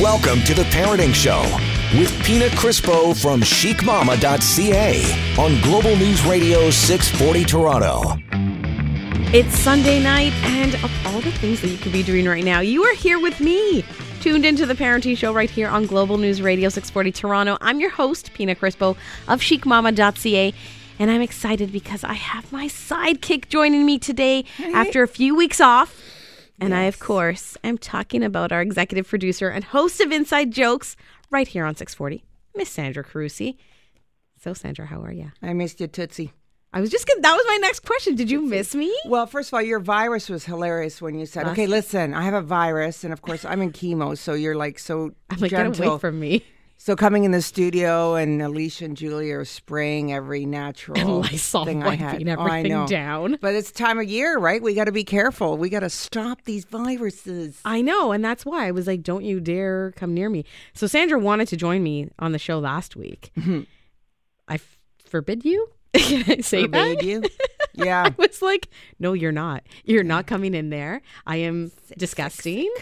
Welcome to the Parenting Show with Pina Crispo from chicmama.ca on Global News Radio 640 Toronto. It's Sunday night, and of all the things that you could be doing right now, you are here with me, tuned into the Parenting Show right here on Global News Radio 640 Toronto. I'm your host, Pina Crispo of chicmama.ca. And I'm excited because I have my sidekick joining me today after a few weeks off. And I, of course, am talking about our executive producer and host of Inside Jokes right here on 640, Miss Sandra Carusi. So, Sandra, how are you? I missed you, Tootsie. I was just gonna, that was my next question. Did you miss me? Well, first of all, your virus was hilarious when you said, "Okay, listen, I have a virus," and of course, I'm in chemo, so you're like so I'm like, gentle. get away from me. So coming in the studio, and Alicia and Julia are spraying every natural and Lysol thing I had. wiping Oh, I everything down. But it's time of year, right? We got to be careful. We got to stop these viruses. I know, and that's why I was like, "Don't you dare come near me." So Sandra wanted to join me on the show last week. Mm-hmm. I f- forbid you. Can I say Forbade that? you? Yeah. I was like, "No, you're not. You're not coming in there. I am disgusting."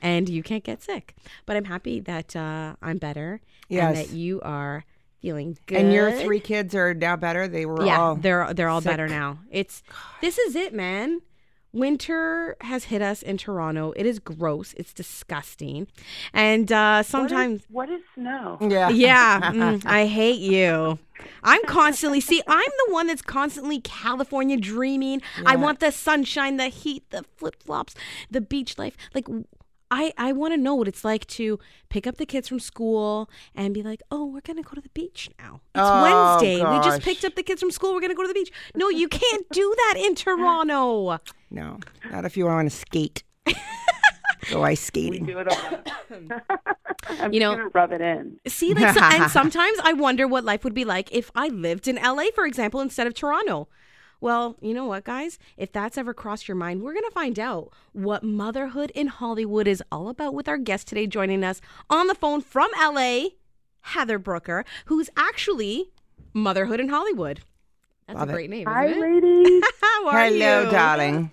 And you can't get sick, but I'm happy that uh, I'm better and that you are feeling good. And your three kids are now better. They were yeah, all they're they're all sick. better now. It's this is it, man. Winter has hit us in Toronto. It is gross. It's disgusting, and uh, sometimes. What is snow? yeah. Yeah, mm, I hate you. I'm constantly see. I'm the one that's constantly California dreaming. I want the sunshine, the heat, the flip flops, the beach life. Like I, I want to know what it's like to pick up the kids from school and be like, oh, we're gonna go to the beach now. It's Oh, Wednesday. We just picked up the kids from school. We're gonna go to the beach. No, you can't do that in Toronto. No, not if you want to skate. Go ice skating. We skating. do it all. I'm You know- gonna rub it in. See, like, so, and sometimes I wonder what life would be like if I lived in LA, for example, instead of Toronto. Well, you know what, guys? If that's ever crossed your mind, we're going to find out what motherhood in Hollywood is all about with our guest today joining us on the phone from LA, Heather Brooker, who's actually Motherhood in Hollywood. That's Love a it. great name, Hi, isn't it? ladies. How are Hello, you? darling.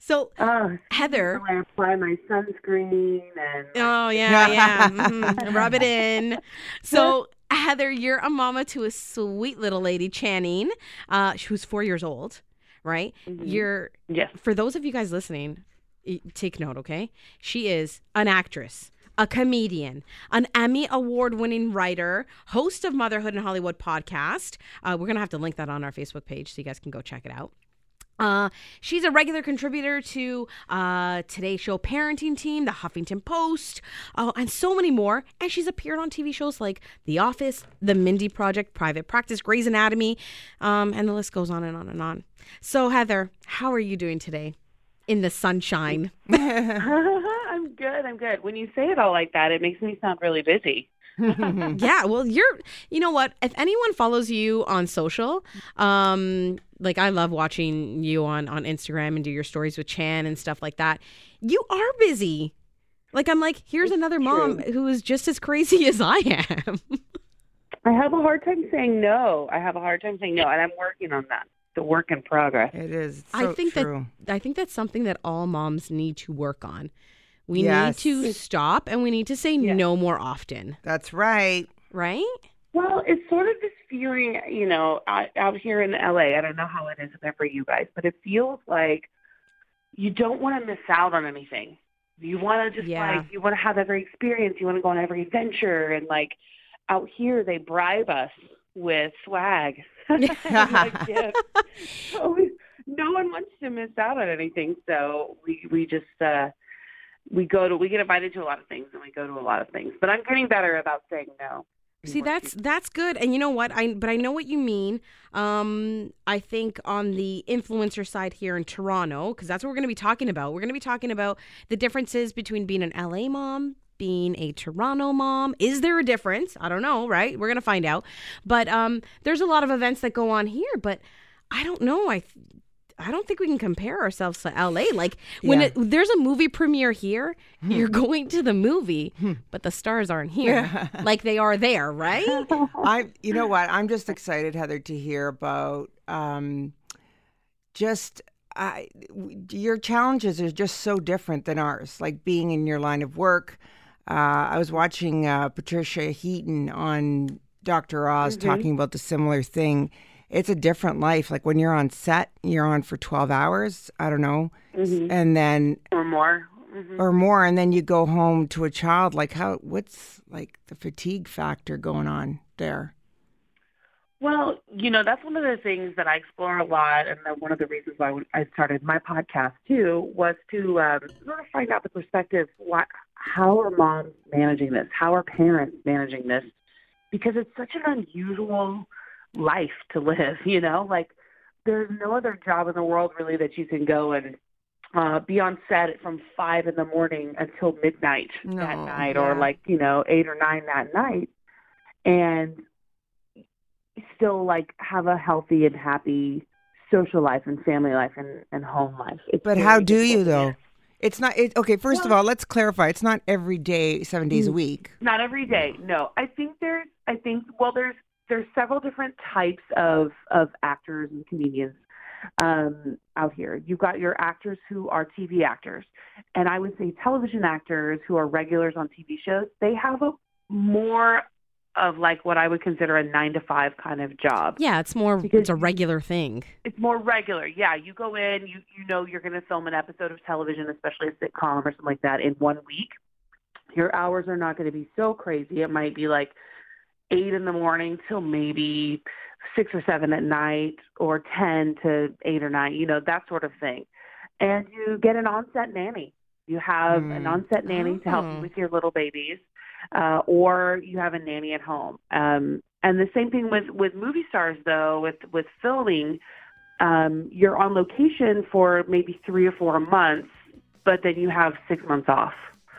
So, Oh, Heather. I apply my sunscreen and Oh yeah, yeah. mhm. Rub it in. So Heather, you're a mama to a sweet little lady, Channing, uh, who's four years old, right? You're yes, for those of you guys listening, take note, okay? She is an actress. A comedian, an Emmy award winning writer, host of Motherhood in Hollywood podcast. Uh, we're going to have to link that on our Facebook page so you guys can go check it out. Uh, she's a regular contributor to uh, Today's Show Parenting Team, The Huffington Post, uh, and so many more. And she's appeared on TV shows like The Office, The Mindy Project, Private Practice, Grey's Anatomy, um, and the list goes on and on and on. So, Heather, how are you doing today in the sunshine? I'm good. I'm good. When you say it all like that, it makes me sound really busy. yeah, well, you're, you know what? If anyone follows you on social, um, like I love watching you on on Instagram and do your stories with Chan and stuff like that. You are busy. Like I'm like, here's another mom who is just as crazy as I am. I have a hard time saying no. I have a hard time saying no, and I'm working on that. The work in progress. It is. I think true. that I think that's something that all moms need to work on. We Yes. need to stop and we need to say no more often, That's right. right? Well, it's sort of this feeling, you know, out, out here in LA. I don't know how it is there for you guys, but it feels like you don't want to miss out on anything. You want to just Yeah. like you want to have every experience. You want to go on every adventure, and like out here, they bribe us with swag. Like. So we- no one wants to miss out on anything, so we we just uh we go to we get invited to a lot of things, and we go to a lot of things. But I'm getting better about saying no. See, that's that's good, and you know what? I but I know what you mean. Um, I think on the influencer side here in Toronto, because that's what we're going to be talking about. We're going to be talking about the differences between being an LA mom, being a Toronto mom. Is there a difference? I don't know. Right? We're going to find out. But um, there's a lot of events that go on here, but I don't know. I I don't think we can compare ourselves to LA. Like when Yeah. it, there's a movie premiere here, you're going to the movie, but the stars aren't here, like they are there, right? I, you know what? I'm just excited, Heather, to hear about um, just I, your challenges are just so different than ours. Like being in your line of work, Uh, I was watching uh, Patricia Heaton on Dr. Oz Mm-hmm. talking about the similar thing. It's a different life. Like when you're on set, you're on for 12 hours, I don't know, Mm-hmm. and then or more. hmm or more, and then you go home to a child. Like how? What's like the fatigue factor going on there? Well, you know, that's one of the things that I explore a lot, and one of the reasons why I started my podcast too was to um, sort of find out the perspective. What, how are moms managing this? How are parents managing this? Because it's such an unusual life to live. You know, like there's no other job in the world really that you can go and uh, be on set from five in the morning until midnight that No, night, or like you know eight or nine that night, and still like have a healthy and happy social life and family life and, and home life. It's But how do you though? It's not. It, okay, first of all, let's clarify. It's not every day, seven days a week. Not every day. No, I think there's. I think well, there's there's several different types of of actors and comedians um, out here. You've got your actors who are TV actors, and I would say television actors who are regulars on TV shows. They have a more of like what I would consider a nine to five kind of job. Yeah, it's more. Because it's a regular thing. it's more regular. Yeah, you go in, you you know you're going to film an episode of television, especially a sitcom or something like that, in one week. Your hours are not going to be so crazy. It might be like eight in the morning till maybe six or seven at night, or ten to eight or nine. You know that sort of thing. And you get an on-set nanny. You have an Mm. on-set nanny to help Oh. you with your little babies, uh, or you have a nanny at home. Um, and the same thing with with movie stars, though, with with filming um, you're on location for maybe three or four months, but then you have six months off.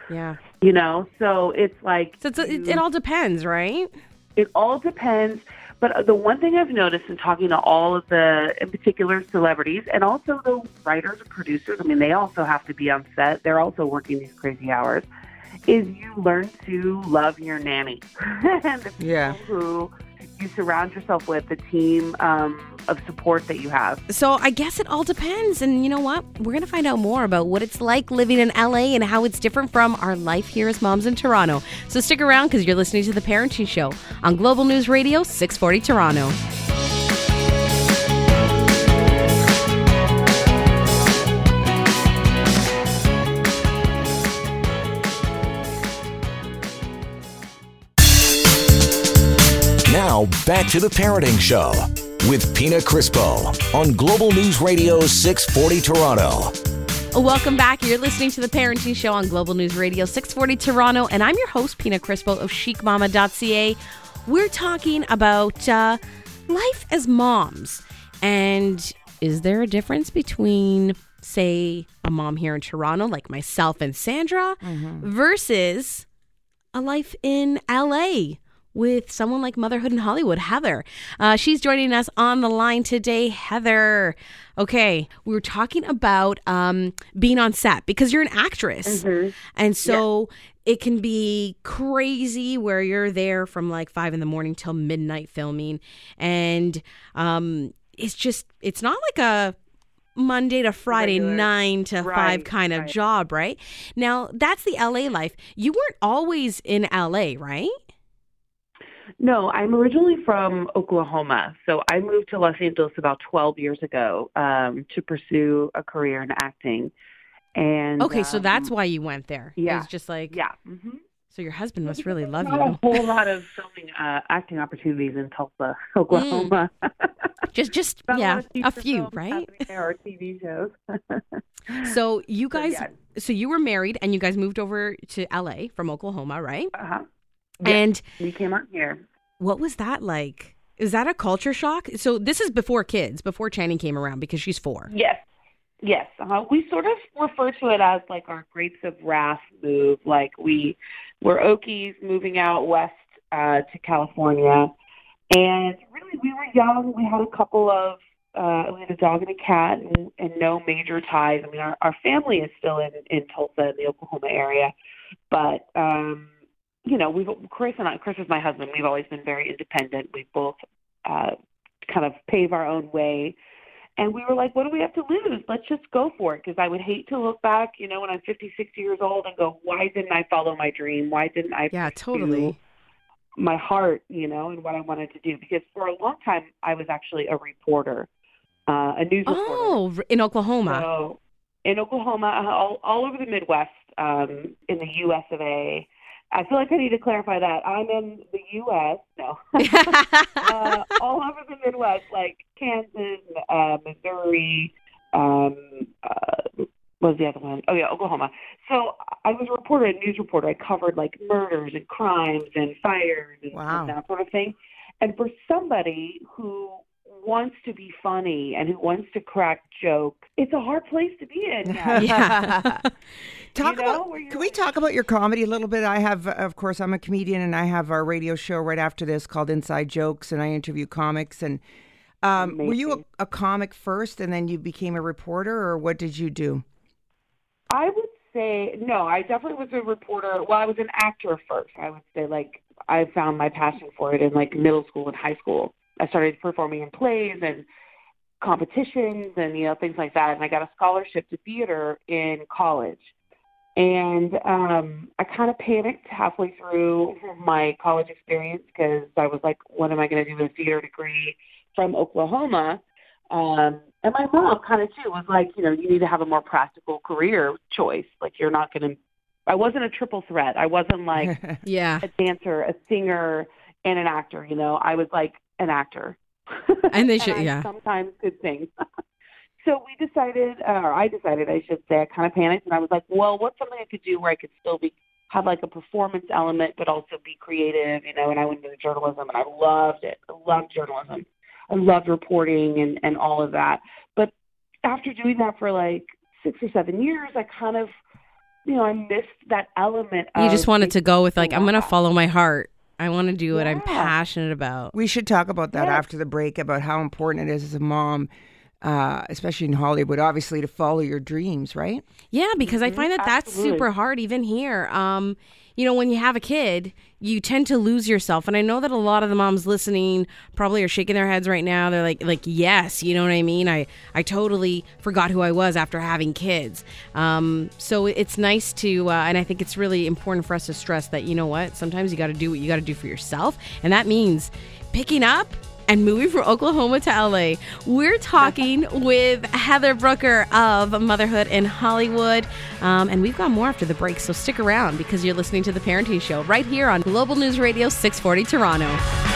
Yeah. You know, so it's like So it's, you- it all depends, right? It all depends. But the one thing I've noticed in talking to all of the, in particular, celebrities, and also the writers and producers, I mean, they also have to be on set. They're also working these crazy hours. Is you learn to love your nanny and the people Yeah. who you surround yourself with, the team um, of support that you have. So I guess it all depends. And you know what? We're going to find out more about what it's like living in LA and how it's different from our life here as moms in Toronto. So stick around because you're listening to The Parenting Show on Global News Radio 640 Toronto. Now, back to the Parenting Show with Pina Crispo on Global News Radio 640 Toronto. Welcome back. You're listening to The Parenting Show on Global News Radio 640 Toronto. And I'm your host, Pina Crispo of chicmama.ca. We're talking about uh, life as moms. And is there a difference between, say, a mom here in Toronto, like myself and Sandra, versus a life in LA with someone like Motherhood in Hollywood, Heather. Uh, she's joining us on the line today. Heather, okay, we were talking about um, being on set because you're an actress. And so it can be crazy where you're there from like five in the morning till midnight filming. And um, it's just, it's not like a Monday to Friday, Regular. nine to five kind of right. job, right? Now, that's the LA life. You weren't always in LA, right? No, I'm originally from Oklahoma. So I moved to Los Angeles about 12 years ago um, to pursue a career in acting. And Okay, so um, that's why you went there. It yeah, was just like, yeah. hmm so your husband must really love you. a whole lot of filming uh, acting opportunities in Tulsa, Oklahoma. Just, just yeah, a few, right? there Or TV shows. So you guys, yeah. so you were married and you guys moved over to LA from Oklahoma, right? uh-huh. And We came out here. what was that like? Is that a culture shock? So this is before kids, before Channing came around because she's four. Yes. Yes. Uh, we sort of refer to it as like our grapes of wrath move. Like we were Okies moving out west uh, to California. And really, we were young. We had a couple of, uh, we had a dog and a cat and, and no major ties. I mean, our, our family is still in, in Tulsa, in the Oklahoma area. But, um, you know, we've, Chris and I, Chris is my husband. We've always been very independent. We both uh, kind of pave our own way And we were like, what do we have to lose? Let's just go for it. Because I would hate to look back, you know, when I'm 50, 60 years old and go, why didn't I follow my dream? Why didn't I Yeah, totally. my heart, you know, and what I wanted to do? Because for a long time, I was actually a reporter, uh, a news reporter. Oh, r- in Oklahoma. So in Oklahoma, all, all over the Midwest, um, in the U.S. of A. I feel like I need to clarify that I'm in the U.S. No, uh, all over the Midwest, like Kansas, uh, Missouri. Um, uh, what was the other one? Oh yeah, Oklahoma. So I was a reporter, a news reporter. I covered like murders and crimes and fires and, Wow. and that sort of thing. And for somebody who wants to be funny and who wants to crack jokes, it's a hard place to be in. yeah. Talk You know, about. Can we talk about your comedy a little bit? I have, of course, I'm a comedian, and I have our radio show right after this called Inside Jokes, and I interview comics. And um, were you a, a comic first, and then you became a reporter, or what did you do? I would say no. I definitely was a reporter. Well, I was an actor first. I would say like I found my passion for it in like middle school and high school. I started performing in plays and competitions and you know things like that. And I got a scholarship to theater in college. And um, I kind of panicked halfway through my college experience because I was like, "What am I going to do with a theater degree from Oklahoma?" Um, and my mom kind of too was like, you know, you need to have a more practical career choice. Like you're not going to. I wasn't a triple threat. I wasn't like yeah. a dancer, a singer, and an actor. You know, I was like an actor. And they should- yeah. Sometimes good things. so we decided, uh, or I decided, I should say, I kind of panicked, and I was like, well, what's something I could do where I could still be have like a performance element, but also be creative. You know, and I went into journalism, and I loved it. I loved journalism. I loved reporting and and all of that. But after doing that for like six or seven years, I kind of, you know, I missed that element. You just wanted to go with like, I'm gonna follow my heart. I want to do what I'm passionate about. We should talk about that after the break about how important it is as a mom, uh, especially in Hollywood, obviously to follow your dreams, right? Yeah, because I Mhm, find that that's super hard even here. Um, you know, when you have a kid, you tend to lose yourself, and I know that a lot of the moms listening probably are shaking their heads right now. They're like, like, yes, you know what I mean. I I totally forgot who I was after having kids. Um, so it's nice to, uh, and I think it's really important for us to stress that you know what, sometimes you got to do what you got to do for yourself, and that means picking up and moving from Oklahoma to LA. We're talking with Heather Brooker of Motherhood in Hollywood. Um, and we've got more after the break, so stick around because you're listening to The Parenting Show right here on Global News Radio 640 Toronto.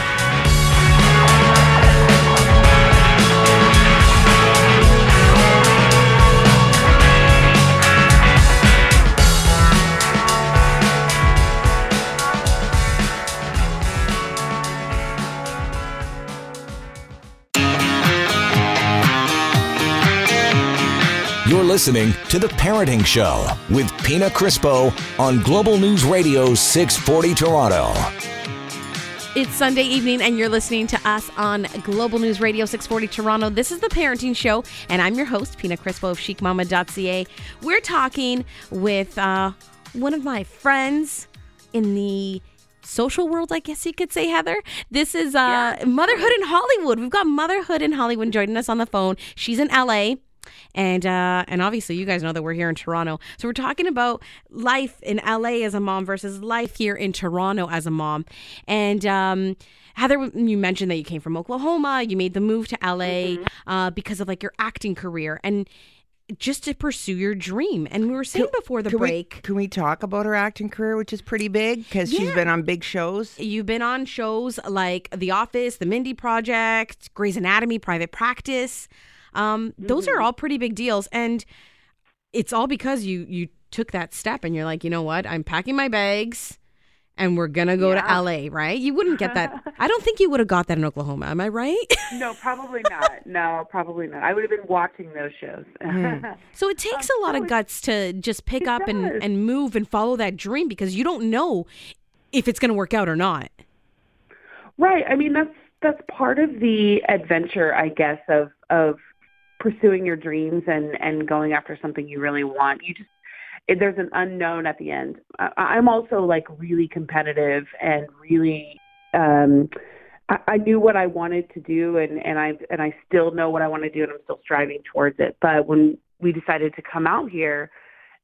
Listening to The Parenting Show with Pina Crispo on Global News Radio 640 Toronto. It's Sunday evening, and you're listening to us on Global News Radio 640 Toronto. This is the Parenting Show, and I'm your host, Pina Crispo of chicmama.ca. We're talking with uh, one of my friends in the social world, I guess you could say, Heather. This is uh, Motherhood in Hollywood. We've got Motherhood in Hollywood joining us on the phone. She's in LA. And uh, and obviously, you guys know that we're here in Toronto, so we're talking about life in LA as a mom versus life here in Toronto as a mom. And um, Heather, you mentioned that you came from Oklahoma, you made the move to LA uh, because of like your acting career and just to pursue your dream. And we were saying before the can break, We, can we talk about her acting career, which is pretty big because she's been on big shows? You've been on shows like The Office, The Mindy Project, Grey's Anatomy, Private Practice. Um, Those are mm-hmm. all pretty big deals, and it's all because you you took that step and you're like, you know what? I'm packing my bags, and we're gonna go to LA. Right? You wouldn't get that. I don't think you would have got that in Oklahoma. Am I right? No, probably not. No, probably not. I would have been watching those shows. Mm. so it takes a um, lot of guts to just pick up and and move and follow that dream because you don't know if it's gonna work out or not. right. I mean, that's that's part of the adventure, I guess, of of pursuing your dreams and and going after something you really want. You just it, there's an unknown at the end. I, I'm also like really competitive and really um I, I knew what I wanted to do, and and I and I still know what I want to do, and I'm still striving towards it. But when we decided to come out here,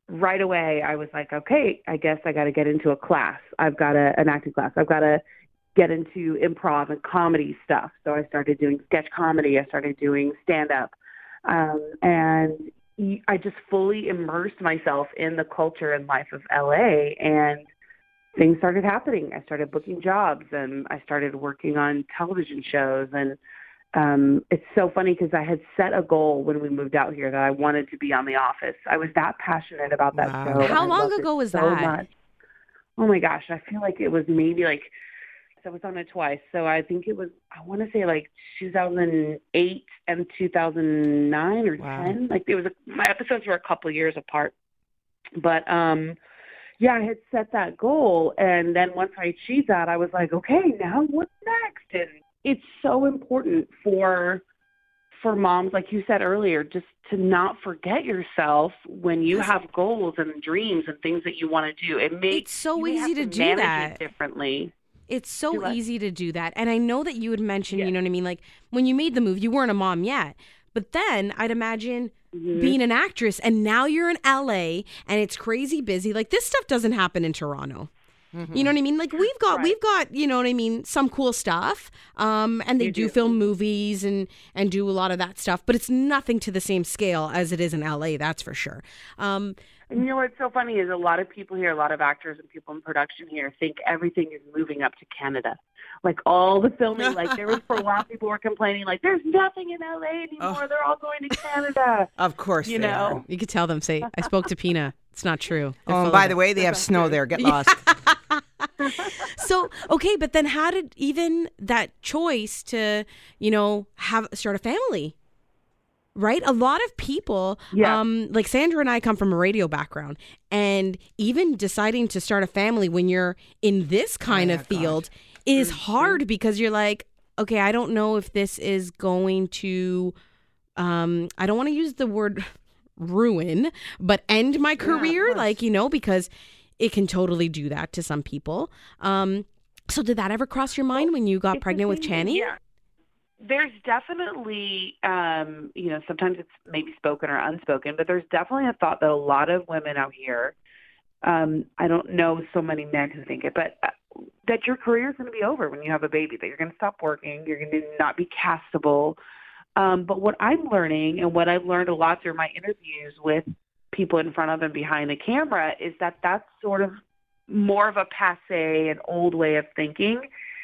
right away I was like, okay, I guess I got to get into a class. I've got a, an acting class. I've got to get into improv and comedy stuff. So I started doing sketch comedy. I started doing stand up, um, and I just fully immersed myself in the culture and life of LA and things started happening. I started booking jobs and I started working on television shows and um it's so funny because I had set a goal when we moved out here that I wanted to be on The Office. I was that passionate about that Wow. show. How long ago was so that? Much. Oh my gosh, I feel like it was maybe like I was on it twice. So I think it was I want to say like 2008 and 2009 or Wow. 10. Like it was a, my episodes were a couple of years apart. But um yeah, I had set that goal and then once I achieved that, I was like, okay, now what's next? And it's so important for for moms like you said earlier just to not forget yourself when you have goals and dreams and things that you want to do. It makes It's so easy to do manage that. it differently. It's so what? easy to do that. And I know that you had mentioned, Yeah. you know what I mean? Like when you made the move, you weren't a mom yet. But then I'd imagine Mhm. being an actress and now you're in LA and it's crazy busy. Like this stuff doesn't happen in Toronto. You know what I mean? Like we've got Right. we've got, you know what I mean, some cool stuff. Um and they do, do. film movies and and do a lot of that stuff, but it's nothing to the same scale as it is in LA, that's for sure. Um And you know what's so funny is a lot of people here, a lot of actors and people in production here think everything is moving up to Canada. Like all the filming, like there was for a while people were complaining like there's nothing in LA anymore. Oh. They're all going to Canada. Of course, You they know. are. you could tell them say I spoke to Pina. It's not true. They're Oh, full and of by the way, they have snow there. Get lost. so okay but then how did even that choice to you know have start a family right a lot of people Yeah. um like sandra and i come from a radio background and even deciding to start a family when you're in this kind Oh, of yeah, field is hard because you're like okay i don't know if this is going to um i don't want to use the word ruin but end my career course. like you know because it can totally do that to some people um so did that ever cross your mind when you got pregnant with channing Yeah. There's definitely, um, you know, sometimes it's maybe spoken or unspoken, but there's definitely a thought that a lot of women out here, um, I don't know so many men who think it, but uh, that your career is going to be over when you have a baby, that you're going to stop working, you're going to not be castable. Um, but what I'm learning and what I've learned a lot through my interviews with people in front of and behind the camera is that that's sort of more of a passe, an old way of thinking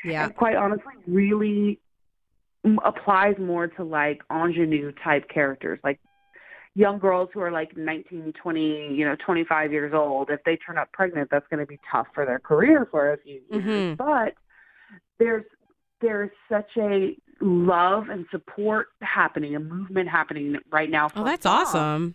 yeah and quite honestly really applies more to like ingenue type characters. Like young girls who are like 19 20 you know 25 years old if they turn up pregnant that's going to be tough for their career for a few years. Mhm. but there's there's such a love and support happening a movement happening right now for oh that's moms awesome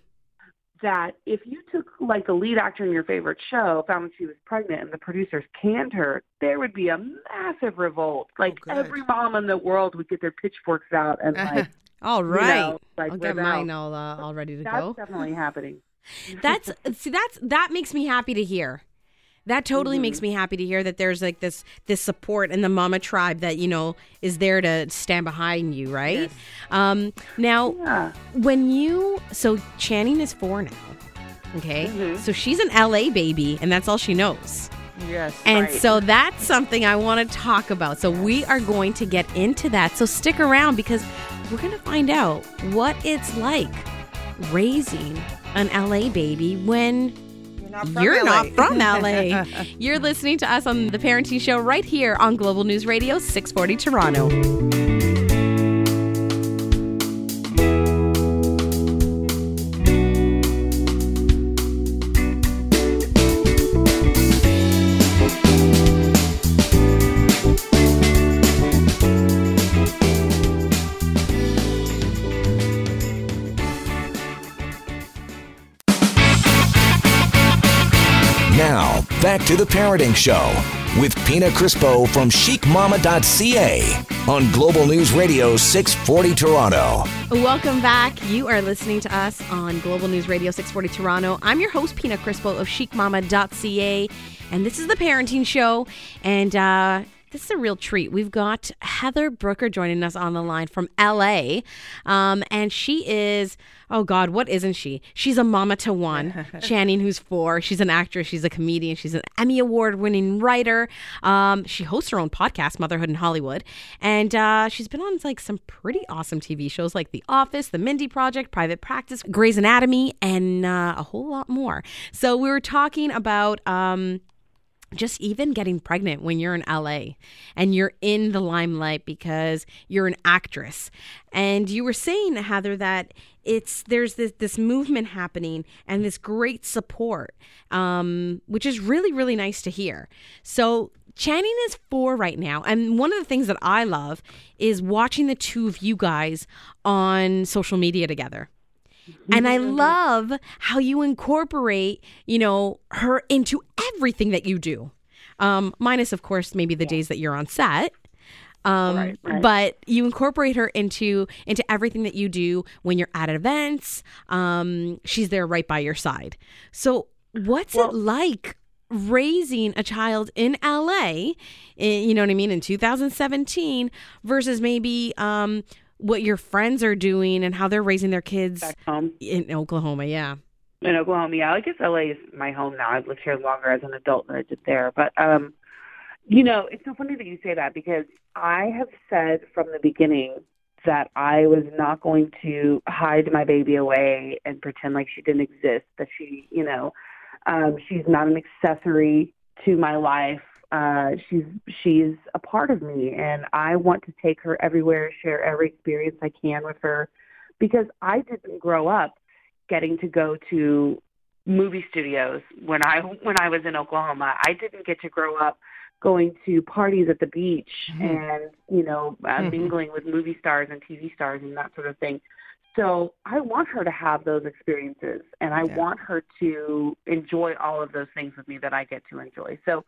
that if you took like a lead actor in your favorite show, found out she was pregnant, and the producers canned her, there would be a massive revolt. Like good. every mom in the world would get their pitchforks out and like, all right, you know, like i'll get mine all uh, all ready to That's go That's definitely happening. that's see that's that makes me happy to hear that totally Mm-hmm. makes me happy to hear that there's like this this support in the mama tribe that you know is there to stand behind you right um now Yeah. when you so channing is four now okay Mhm. so she's an la baby and that's all she knows yes. and Right. so that's something I want to talk about. So we are going to get into that. So stick around because we're going to find out what it's like raising an LA baby when not you're LA. not from LA. you're listening to us on the Parenting Show right here on Global News Radio 640 Toronto. To the Parenting Show with Pina Crispo from chicmama.ca on Global News Radio 640 Toronto. Welcome back. You are listening to us on Global News Radio 640 Toronto. I'm your host, Pina Crispo of chicmama.ca, and this is the Parenting Show. And uh, this is a real treat. We've got Heather Brooker joining us on the line from LA. Um, and she is, oh God, what isn't she? She's a mama to one. Channing, who's four. She's an actress. She's a comedian. She's an Emmy Award winning writer. Um, she hosts her own podcast, Motherhood in Hollywood. And uh, she's been on like some pretty awesome TV shows like The Office, The Mindy Project, Private Practice, Grey's Anatomy, and uh, a whole lot more. So we were talking about. Um, just even getting pregnant when you're in LA and you're in the limelight because you're an actress. And you were saying, Heather, that it's there's this this movement happening and this great support, um, which is really really nice to hear. So Channing is four right now, and one of the things that I love is watching the two of you guys on social media together. And I love how you incorporate, you know, her into everything that you do. Um, minus, of course, maybe the days that you're on set. Um, Right, right. but you incorporate her into into everything that you do when you're at events. Um, she's there right by your side. So, what's it like raising a child in LA? In, you know what I mean in 2017 versus maybe um, what your friends are doing and how they're raising their kids back home in Oklahoma. Yeah. in Oklahoma. Yeah, I guess LA is my home now. I've lived here longer as an adult than I did there. But um, you know, it's so funny that you say that because I have said from the beginning that I was not going to hide my baby away and pretend like she didn't exist. That she, you know, um, she's not an accessory to my life. Uh, she's she's a part of me, and I want to take her everywhere, share every experience I can with her, because I didn't grow up getting to go to movie studios when I when I was in Oklahoma. I didn't get to grow up going to parties at the beach and you know uh, Mhm. mingling with movie stars and TV stars and that sort of thing. So I want her to have those experiences, and I Yeah. want her to enjoy all of those things with me that I get to enjoy. So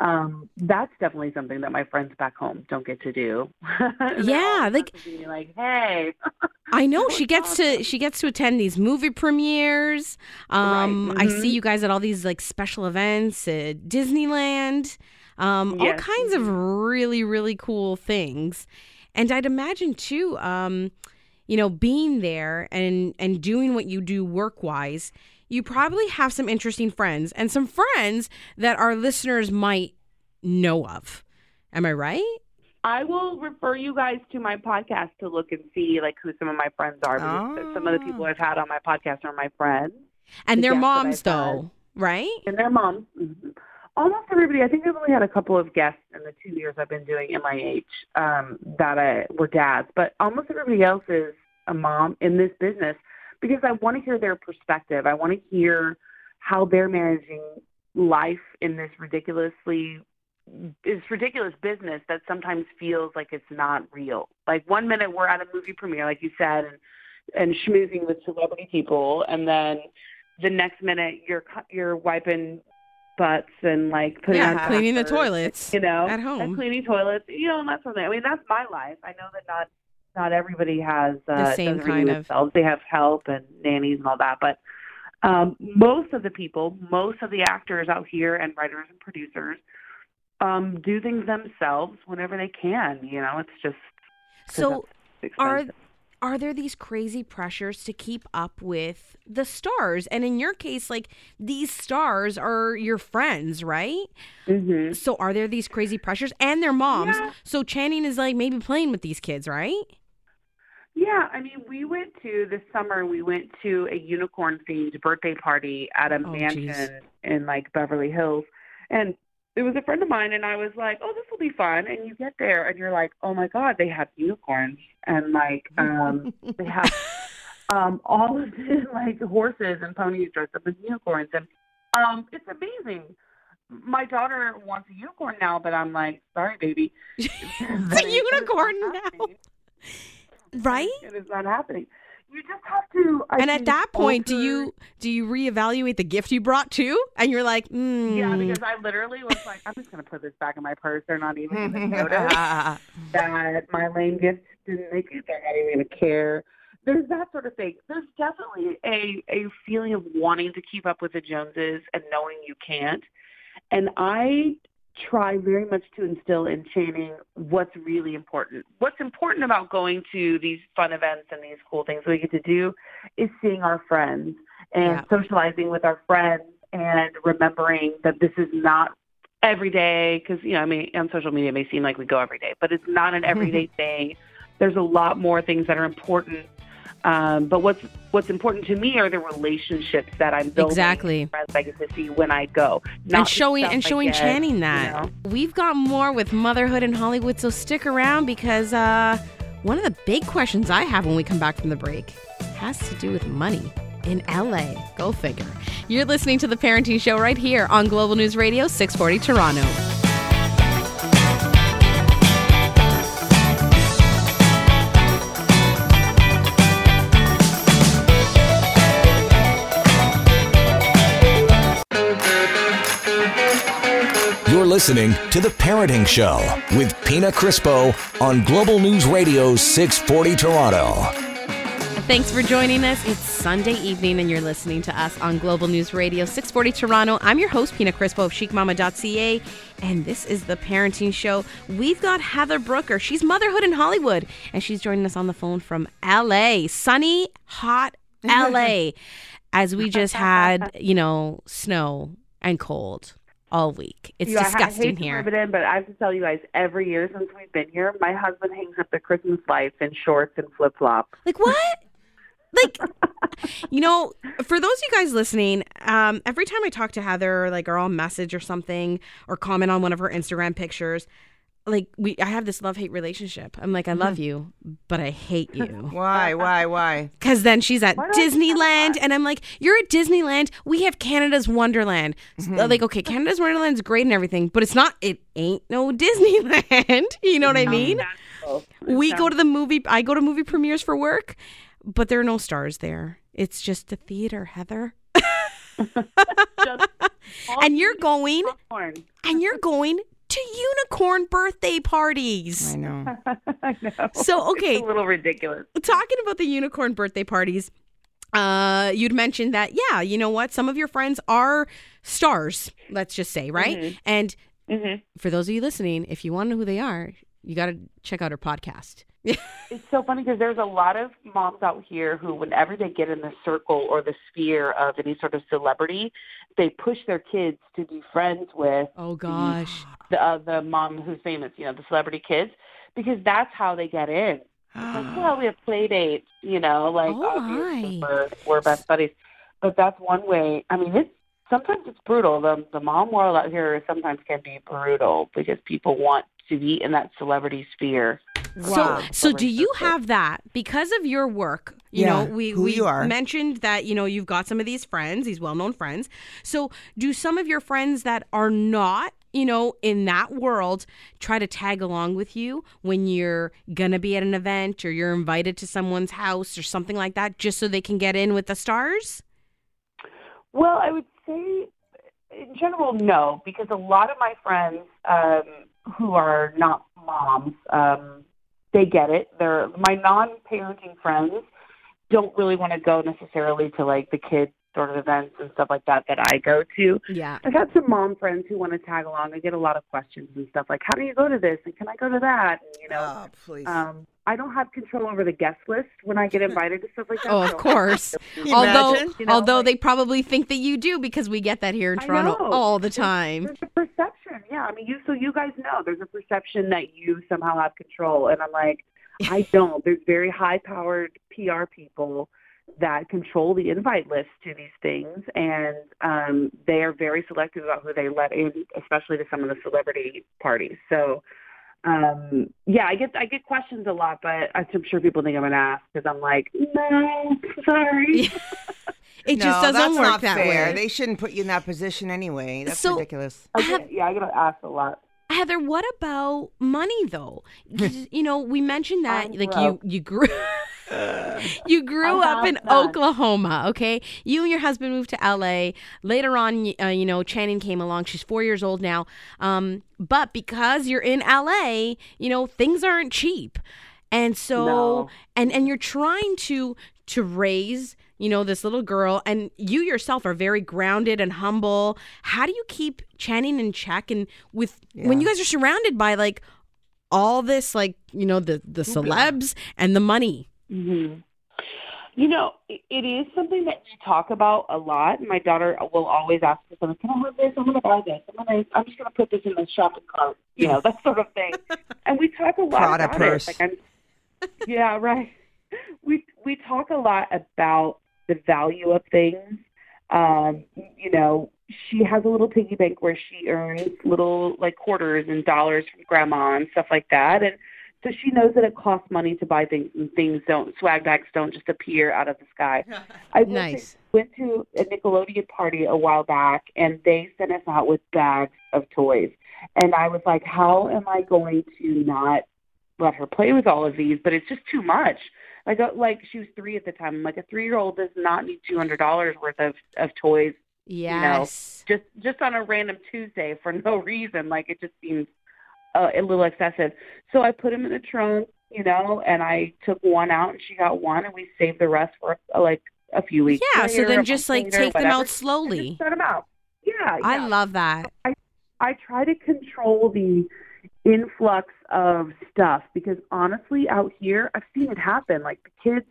um that's definitely something that my friends back home don't get to do. Yeah, like- like, "Hey, I know she gets to she gets to attend these movie premieres. Um, Right, I mhm. see you guys at all these like special events at Disneyland. Um, all kinds of mhm. really really cool things. And I'd imagine too um, you know, being there and and doing what you do work-wise, you probably have some interesting friends and some friends that our listeners might know of. Am I right? I will refer you guys to my podcast to look and see like who some of my friends are. Because some of the people Oh. I've had on my podcast are my friends And The their moms though, right? and their moms. Mhm. Almost everybody. I think I've only had a couple of guests in the two years I've been doing MIH um, that I, were dads, but almost everybody else is a mom in this business because I want to hear their perspective. I want to hear how they're managing life in this ridiculously this ridiculous business that sometimes feels like it's not real. Like one minute we're at a movie premiere, like you said, and and schmoozing with celebrity people, and then the next minute you're you're wiping butts and like putting Yeah, on cleaning the toilets you know, at home. and cleaning toilets, you know, and that sort of thing. I mean, that's my life. I know that not not everybody has uh, The same kind of- themselves. They have help and nannies and all that, but um, most of the people, most of the actors out here and writers and producers um, do things themselves whenever they can. You know, it's just So are are there these crazy pressures to keep up with the stars? And in your case, like these stars are your friends, right? Mhm. So are there these crazy pressures and their moms? Yeah. So Channing is like maybe playing with these kids, right? Yeah, I mean, we went to this summer. We went to a unicorn themed birthday party at a Oh, mansion geez. in like Beverly Hills, and it was a friend of mine. And I was like, "Oh, this will be fun." And you get there, and you're like, "Oh my god, they have unicorns!" And like, um, they have um, all of the like horses and ponies dressed up as unicorns, and um, it's amazing. My daughter wants a unicorn now, but I'm like, sorry, baby. It's a unicorn now. Right? It is not happening. You just have to. I and at that point, do you do you reevaluate the gift you brought too? And you're like, mm, Yeah, because I literally was like, I'm just going to put this back in my purse. They're not even going to notice that my lame gift didn't make it. They're not even to care. There's that sort of thing. There's definitely a a feeling of wanting to keep up with the Joneses and knowing you can't. And I try very much to instill in Channing what's really important. What's important about going to these fun events and these cool things we get to do is seeing our friends and Yeah. socializing with our friends and remembering that this is not every day because you know I mean on social media it may seem like we go every day, but it's not an everyday thing. There's a lot more things that are important. Um, but what's what's important to me are the relationships that I'm building. Exactly. Friends I get to see when I go. And showing and showing get, Channing you that. know? We've got more with motherhood in Hollywood, so stick around because uh, one of the big questions I have when we come back from the break has to do with money in LA. Go figure. You're listening to the Parenting Show right here on Global News Radio 640 Toronto. Listening to The Parenting Show with Pina Crispo on Global News Radio 640 Toronto. Thanks for joining us. It's Sunday evening, and you're listening to us on Global News Radio 640 Toronto. I'm your host, Pina Crispo of chicmama.ca, and this is the Parenting Show. We've got Heather Brooker. She's motherhood in Hollywood, and she's joining us on the phone from LA, sunny, hot LA, as we just had, you know, snow and cold all week. It's You know, I- disgusting hate to rub it in, but I have to tell you guys, every year since we've been here, my husband hangs up the Christmas lights in shorts and flip flops. Like what? Like, you know, for those of you guys listening, um, every time I talk to Heather, like, or I'll message or something, or comment on one of her Instagram pictures, like, we, I have this love hate relationship. I'm like, I love mm-hmm. you, but I hate you. Why? Why? Why? Because then she's at Why do I have to tell Disneyland, and I'm like, you're at Disneyland. We have Canada's Wonderland. S- mm-hmm. Like, okay, Canada's Wonderland's great and everything, but it's not. It ain't no Disneyland. you know what I mean? Oh, we go to the movie i go to movie premieres for work but there are no stars there it's just a theater heather and you're going Popcorn. and you're going to unicorn birthday parties. I know. I know. so okay. It's a little ridiculous. talking about the unicorn birthday parties uh you'd mentioned that yeah you know what? Some of your friends are stars let's just say right? And hmm for those of you listening if you want to know who they are you got to check out our podcast It's so funny because there's a lot of moms out here who, whenever they get in the circle or the sphere of any sort of celebrity, they push their kids to be friends with oh gosh the uh, the mom who's famous, you know, the celebrity kids, because that's how they get in. Like, well, we have play dates, you know, like Oh, obviously we're we're best buddies. But that's one way. I mean, it's sometimes it's brutal. The the mom world out here sometimes can be brutal because people want to be in that celebrity sphere. Wow. So, so do you have that because of your work? You Yeah, know, we who we you are. mentioned that you know you've got some of these friends, these well-known friends. So, do some of your friends that are not you know in that world try to tag along with you when you're gonna be at an event or you're invited to someone's house or something like that, just so they can get in with the stars? Well, I would say in general, no, because a lot of my friends um, who are not moms, um, they get it. They're my non-parenting friends don't really want to go necessarily to like the kids sort of events and stuff like that that I go to. Yeah. I've got some mom friends who want to tag along. I get a lot of questions and stuff like, "How do you go to this?" and "Can I go to that?" And, you know, Oh, please. um, I don't have control over the guest list when I get invited to stuff like that. Oh, of course. although. You know, although like- they probably think that you do because we get that here in Toronto all the time. There's a perception, yeah. I mean, you so you guys know there's a perception that you somehow have control, and I'm like, I don't. There's very high-powered PR people that control the invite list to these things, and um, they are very selective about who they let in, especially to some of the celebrity parties. So. Um, yeah, I get I get questions a lot, but I'm sure people think I'm an ass because I'm like, no, sorry. It no, just doesn't that's work not that fair. way. They shouldn't put you in that position anyway. That's So- ridiculous. I get, yeah, I get asked a lot. Heather, what about money though? you know, we mentioned that I'm like broke. you you grew you grew I up in none. Oklahoma, okay? You and your husband moved to LA. Later on, uh, you know, Channing came along. She's 4 years old now. Um, but because you're in LA, you know, things aren't cheap. And so No. and and you're trying to to raise, you know, this little girl and you yourself are very grounded and humble. How do you keep Channing in check and with when you guys are surrounded by like all this like, you know, the the celebs and the money? hmm You know, it, it is something that we talk about a lot. My daughter will always ask for something. Can I have this? I'm going to buy this. I'm going to. I'm just going to put this in the shopping cart. You know, that sort of thing. And we talk a lot Prada about purse. it. Like I'm, yeah, right. We we talk a lot about the value of things. Um, you know, she has a little piggy bank where she earns little like quarters and dollars from grandma and stuff like that. And so she knows that it costs money to buy things and things don't swag bags don't just appear out of the sky. I will say- Nice. went to a Nickelodeon party a while back and they sent us out with bags of toys. And I was like, how am I going to not let her play with all of these? But it's just too much. Like, like she was three at the time. I'm like, a three year old does not need two hundred dollars worth of of toys Yes. You know, just just on a random Tuesday for no reason. Like it just seems uh, a little excessive. So I put him in the trunk, you know, and I took one out, and she got one, and we saved the rest for uh, like a few weeks. Yeah, so then just like later, take them out slowly. set them out. Yeah, I love that. I I try to control the influx of stuff because honestly, out here, I've seen it happen. Like the kids,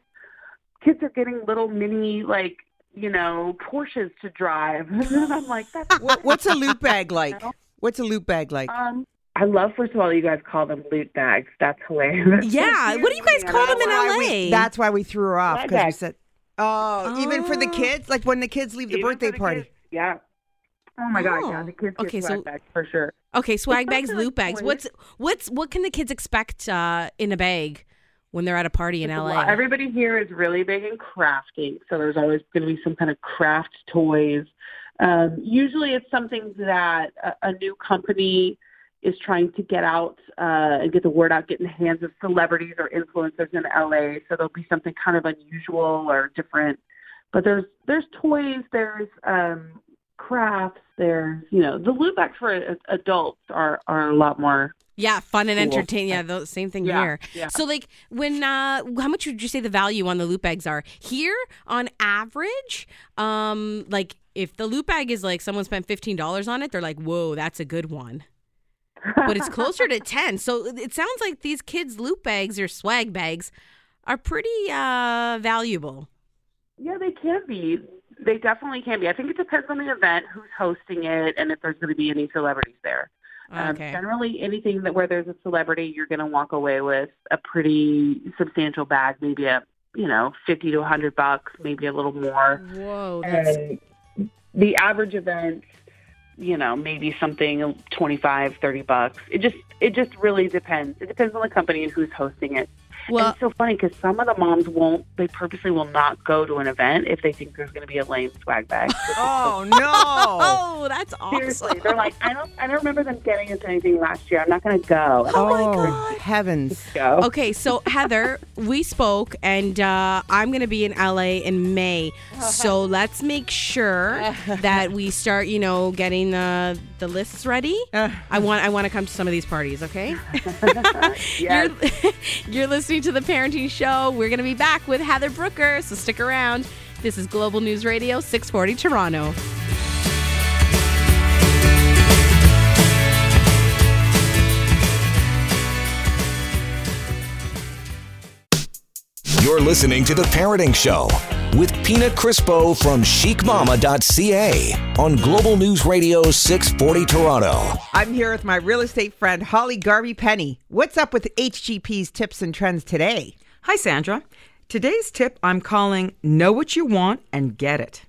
kids are getting little mini like you know Porsches to drive, and I'm like, that's What, what's a loot bag like? What's a loot bag like? Um, I love first of all you guys call them loot bags. That's hilarious. Yeah, what do you guys call them in LA? we- that's why we threw her off because we said, oh, even for the Oh. kids, like when the kids leave the Even birthday the party. kids, Yeah. Oh my god, Oh. yeah, the kids get Okay, swag so- bags for sure. Okay, swag bags, loot bags. What's what's what can the kids expect uh, in a bag when they're at a party in LA? everybody here is really big in crafting, so there's always going to be some kind of craft toys. Um, usually, it's something that a, a new company is trying to get out uh, and get the word out, get in the hands of celebrities or influencers in LA. So there'll be something kind of unusual or different. But there's there's toys, there's um, crafts, there's you know the loot bags for adults are are a lot more. yeah, fun and Cool. entertaining. Yeah, the same thing Yeah, here. yeah. So like when uh how much would you say the value on the loot bags are? Here on average, um like if the loot bag is like someone spent $15 on it, they're like, "Whoa, that's a good one." But it's closer to 10. So it sounds like these kids loot bags or swag bags are pretty uh valuable. Yeah, they can be. They definitely can be. I think it depends on the event, who's hosting it, and if there's going to be any celebrities there. Um, Okay. generally, anything that where there's a celebrity, you're going to walk away with a pretty substantial bag, maybe a you know fifty to a hundred bucks, maybe a little more. Whoa, that's And the average event, you know, maybe something 25, 30 bucks. It just it just really depends. It depends on the company and who's hosting it. Well, and it's so funny because some of the moms won't. They purposely will not go to an event if they think there's going to be a lame swag bag. Oh no! Oh, that's awesome. Seriously, they're like, I don't, I don't remember them getting into anything last year. I'm not going to go. And I'm Oh heavens! go. Okay, so Heather, we spoke, and uh, I'm going to be in LA in May. So let's make sure that we start, you know, getting the the lists ready. Uh. I want I want to come to some of these parties. Okay. You're you're listening to the Parenting Show. We're going to be back with Heather Brooker, so stick around. This is Global News Radio 640 Toronto. You're listening to The Parenting Show with Pina Crispo from chicmama.ca on Global News Radio 640 Toronto. I'm here with my real estate friend Holly Garvey Penny. What's up with HGP's tips and trends today? Hi, Sandra. Today's tip I'm calling Know What You Want and Get It.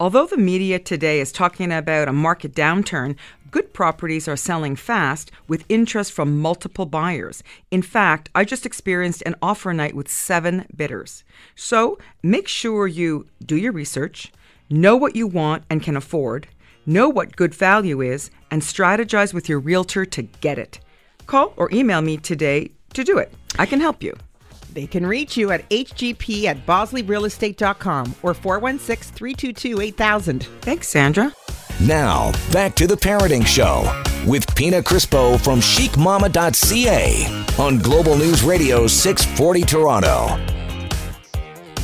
Although the media today is talking about a market downturn, good properties are selling fast with interest from multiple buyers. In fact, I just experienced an offer night with seven bidders. So make sure you do your research, know what you want and can afford, know what good value is, and strategize with your realtor to get it. Call or email me today to do it. I can help you. They can reach you at hgp at bosleyrealestate.com or 416 322 8000. Thanks, Sandra. Now, back to the Parenting Show with Pina Crispo from chicmama.ca on Global News Radio 640 Toronto.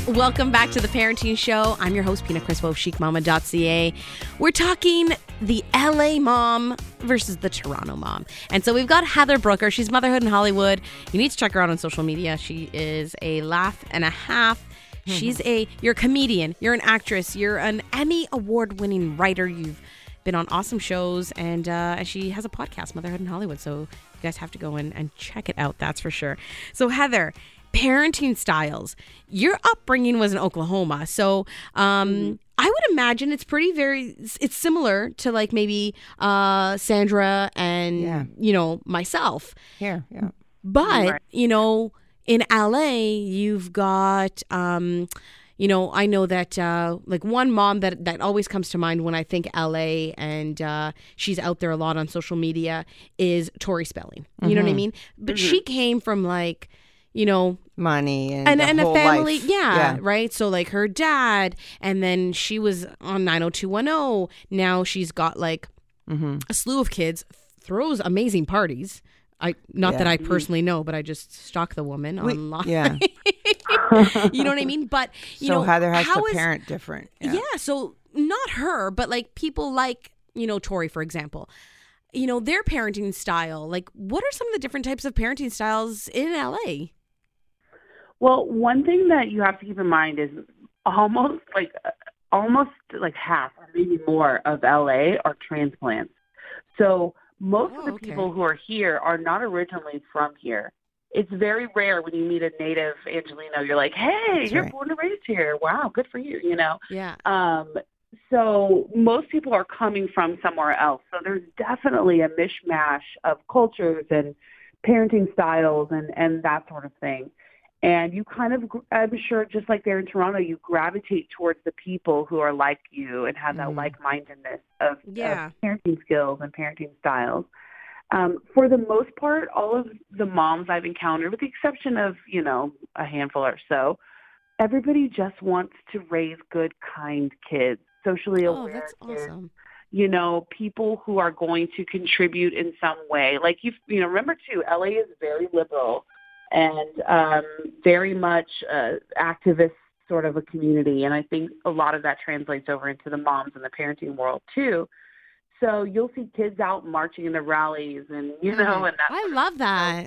Welcome back to the Parenting Show. I'm your host, Pina Crispo of chicmama.ca. We're talking the LA mom versus the Toronto mom. And so we've got Heather Brooker. She's Motherhood in Hollywood. You need to check her out on social media. She is a laugh and a half. She's a you're a comedian, you're an actress, you're an Emmy award winning writer. You've been on awesome shows and uh, and she has a podcast, Motherhood in Hollywood. So you guys have to go in and check it out, that's for sure. So Heather, parenting styles. Your upbringing was in Oklahoma, so um, I would imagine it's pretty very. It's similar to like maybe uh, Sandra and Yeah. you know myself, Here, yeah. but Right. you know in LA you've got. Um, you know, I know that uh, like one mom that that always comes to mind when I think LA and uh, she's out there a lot on social media is Tori Spelling. You know what I mean? But she came from like, you know, Money and and and a family, life. yeah, right. So like her dad, and then she was on nine hundred two one zero. Now she's got like Mm-hmm. a slew of kids, throws amazing parties. I not that I personally know, but I just stalk the woman We- online. yeah. you know what I mean? But you so know, Heather has how to is- parent different. yeah. So not her, but like people like you know Tori, for example. You know their parenting style. Like, what are some of the different types of parenting styles in LA? Well, one thing that you have to keep in mind is almost like almost like half or maybe more of LA are transplants. So most of Oh, the okay. people who are here are not originally from here. It's very rare when you meet a native Angelino, you're like, "Hey, That's you're right. born and raised here. Wow, good for you." You know. Yeah. Um, so most people are coming from somewhere else. So there's definitely a mishmash of cultures and parenting styles and, and that sort of thing. And you kind of, I'm sure, just like there in Toronto, you gravitate towards the people who are like you and have that Mhm. like-mindedness of, Yeah. of parenting skills and parenting styles. Um, for the most part, all of the moms I've encountered, with the exception of, you know, a handful or so, everybody just wants to raise good, kind kids, socially Oh, aware that's kids, awesome. you know, people who are going to contribute in some way. Like you, you know, remember too, LA is very liberal and um, very much uh, activist sort of a community, and I think a lot of that translates over into the moms and the parenting world too. So you'll see kids out marching in the rallies, and you know, and that I love that.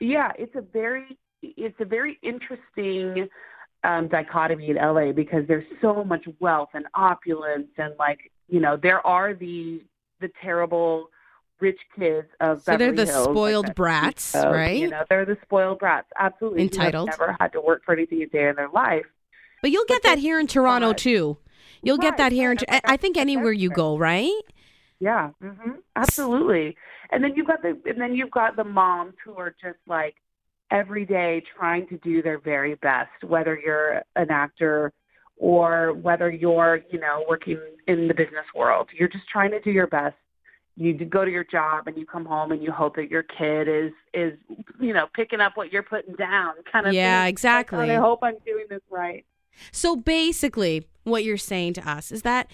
yeah, it's a very it's a very interesting um, dichotomy in LA because there's so much wealth and opulence and like you know there are the the terrible rich kids of So they're the Hills, spoiled that brats, right? You know, they're the spoiled brats, absolutely. Entitled. never had to work for anything a day in their life. But you'll get But that here in Toronto too. You'll get that here in. right, I think anywhere you go, right? Yeah, hmm absolutely. And then you've got the and then you've got the moms who are just like every day trying to do their very best, whether you're an actor or whether you're, you know, working in the business world. You're just trying to do your best. You go to your job and you come home and you hope that your kid is is you know picking up what you're putting down, kind of. Yeah, thing. Like, exactly. I hope I'm doing this right. So basically, what you're saying to us is that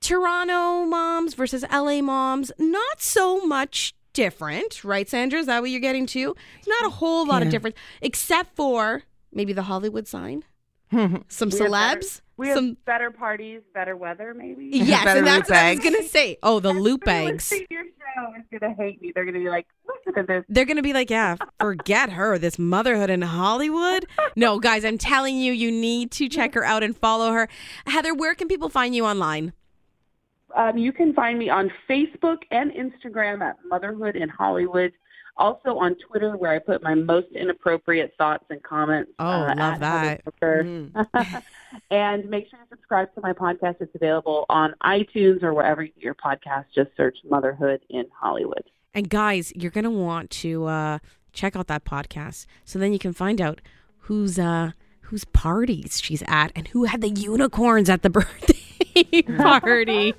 Toronto moms versus LA moms, not so much different, right, Sandra? Is that what you're getting to? It's not a whole lot of difference, except for maybe the Hollywood sign, some We celebs, We have some. better parties, better weather, maybe. Yes, and that's loop what I was gonna say. Oh, the loop Everyone eggs. listening to Your show is gonna hate me. They're gonna be like, listen to this. They're gonna be like, yeah, forget her. This motherhood in Hollywood. No, guys, I'm telling you, you need to check her out and follow her. Heather, where can people find you online? Um, you can find me on Facebook and Instagram at Motherhood in Hollywood. Also on Twitter, where I put my most inappropriate thoughts and comments. Oh, uh, love that. Brooker. and make sure you subscribe to my podcast. It's available on iTunes or wherever you get your podcast. Just search Motherhood in Hollywood. And guys, you're gonna want to uh, check out that podcast, so then you can find out who's uh whose parties she's at and who had the unicorns at the birthday party.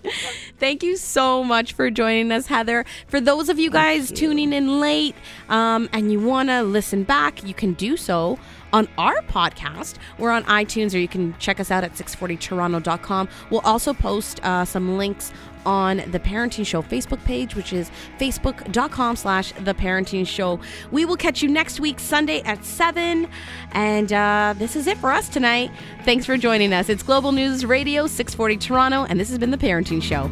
Thank you so much for joining us, Heather. For those of you guys tuning in late um, and you want to listen back, you can do so on our podcast. We're on iTunes, or you can check us out at 640toronto.com. We'll also post uh, some links on the Parenting Show Facebook page, which is facebook.com slash the Parenting Show. We will catch you next week, Sunday at 7. And uh, this is it for us tonight. Thanks for joining us. It's Global News Radio, 640 Toronto, and this has been the Parenting Show.